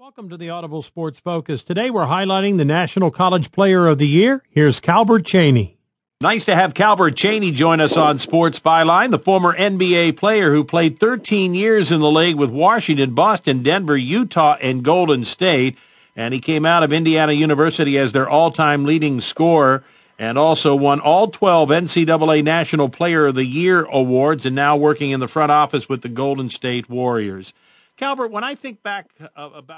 Welcome to the Audible Sports Focus. Today we're highlighting the National College Player of the Year. Here's Calbert Cheaney. Nice to have Calbert Cheaney join us on Sports Byline, the former NBA player who played 13 years in the league with Washington, Boston, Denver, Utah, and Golden State. And he came out of Indiana University as their all-time leading scorer and also won all 12 NCAA National Player of the Year awards and now working in the front office with the Golden State Warriors. Calbert, when I think back uh, about